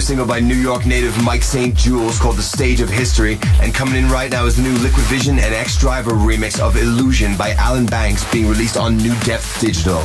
single by New York native Mike St. Jules called The Stage of History. And coming in right now is the new Liquid Vision and Ex-Driver remix of Illusion by Alan Banks being released on Nu-Depth Digital.